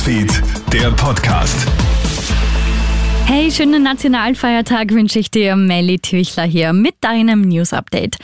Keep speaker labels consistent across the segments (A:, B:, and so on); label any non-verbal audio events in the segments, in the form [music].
A: Newsfeed, der Podcast.
B: Hey, schönen Nationalfeiertag wünsche ich dir, Melly Tüchler hier mit deinem News Update.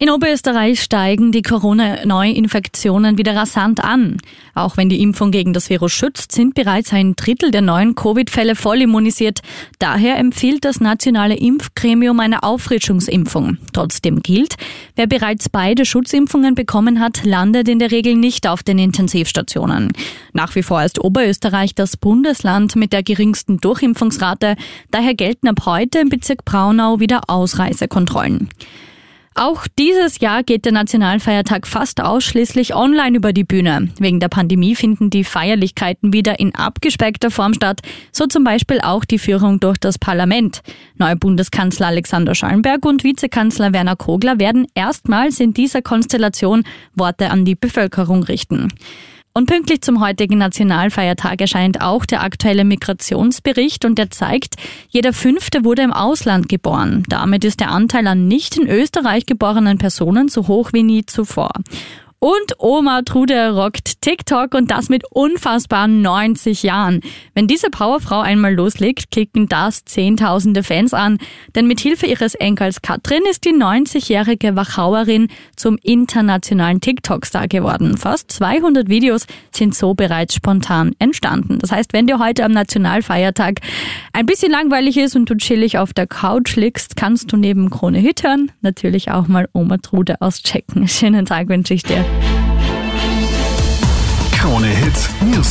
B: In Oberösterreich steigen die Corona-Neuinfektionen wieder rasant an. Auch wenn die Impfung gegen das Virus schützt, sind bereits ein Drittel der neuen Covid-Fälle voll immunisiert. Daher empfiehlt das nationale Impfgremium eine Auffrischungsimpfung. Trotzdem gilt, wer bereits beide Schutzimpfungen bekommen hat, landet in der Regel nicht auf den Intensivstationen. Nach wie vor ist Oberösterreich das Bundesland mit der geringsten Durchimpfungsrate. Daher gelten ab heute im Bezirk Braunau wieder Ausreisekontrollen. Auch dieses Jahr geht der Nationalfeiertag fast ausschließlich online über die Bühne. Wegen der Pandemie finden die Feierlichkeiten wieder in abgespeckter Form statt, so zum Beispiel auch die Führung durch das Parlament. Neue Bundeskanzler Alexander Schallenberg und Vizekanzler Werner Kogler werden erstmals in dieser Konstellation Worte an die Bevölkerung richten. Und pünktlich zum heutigen Nationalfeiertag erscheint auch der aktuelle Migrationsbericht und der zeigt, jeder Fünfte wurde im Ausland geboren. Damit ist der Anteil an nicht in Österreich geborenen Personen so hoch wie nie zuvor. Und Oma Trude rockt TikTok und das mit unfassbaren 90 Jahren. Wenn diese Powerfrau einmal loslegt, klicken das zehntausende Fans an. Denn mit Hilfe ihres Enkels Katrin ist die 90-jährige Wachauerin zum internationalen TikTok-Star geworden. Fast 200 Videos sind so bereits spontan entstanden. Das heißt, wenn dir heute am Nationalfeiertag ein bisschen langweilig ist und du chillig auf der Couch liegst, kannst du neben Krone Hit. Natürlich auch mal Oma Trude auschecken. [laughs] Schönen Tag wünsche ich dir.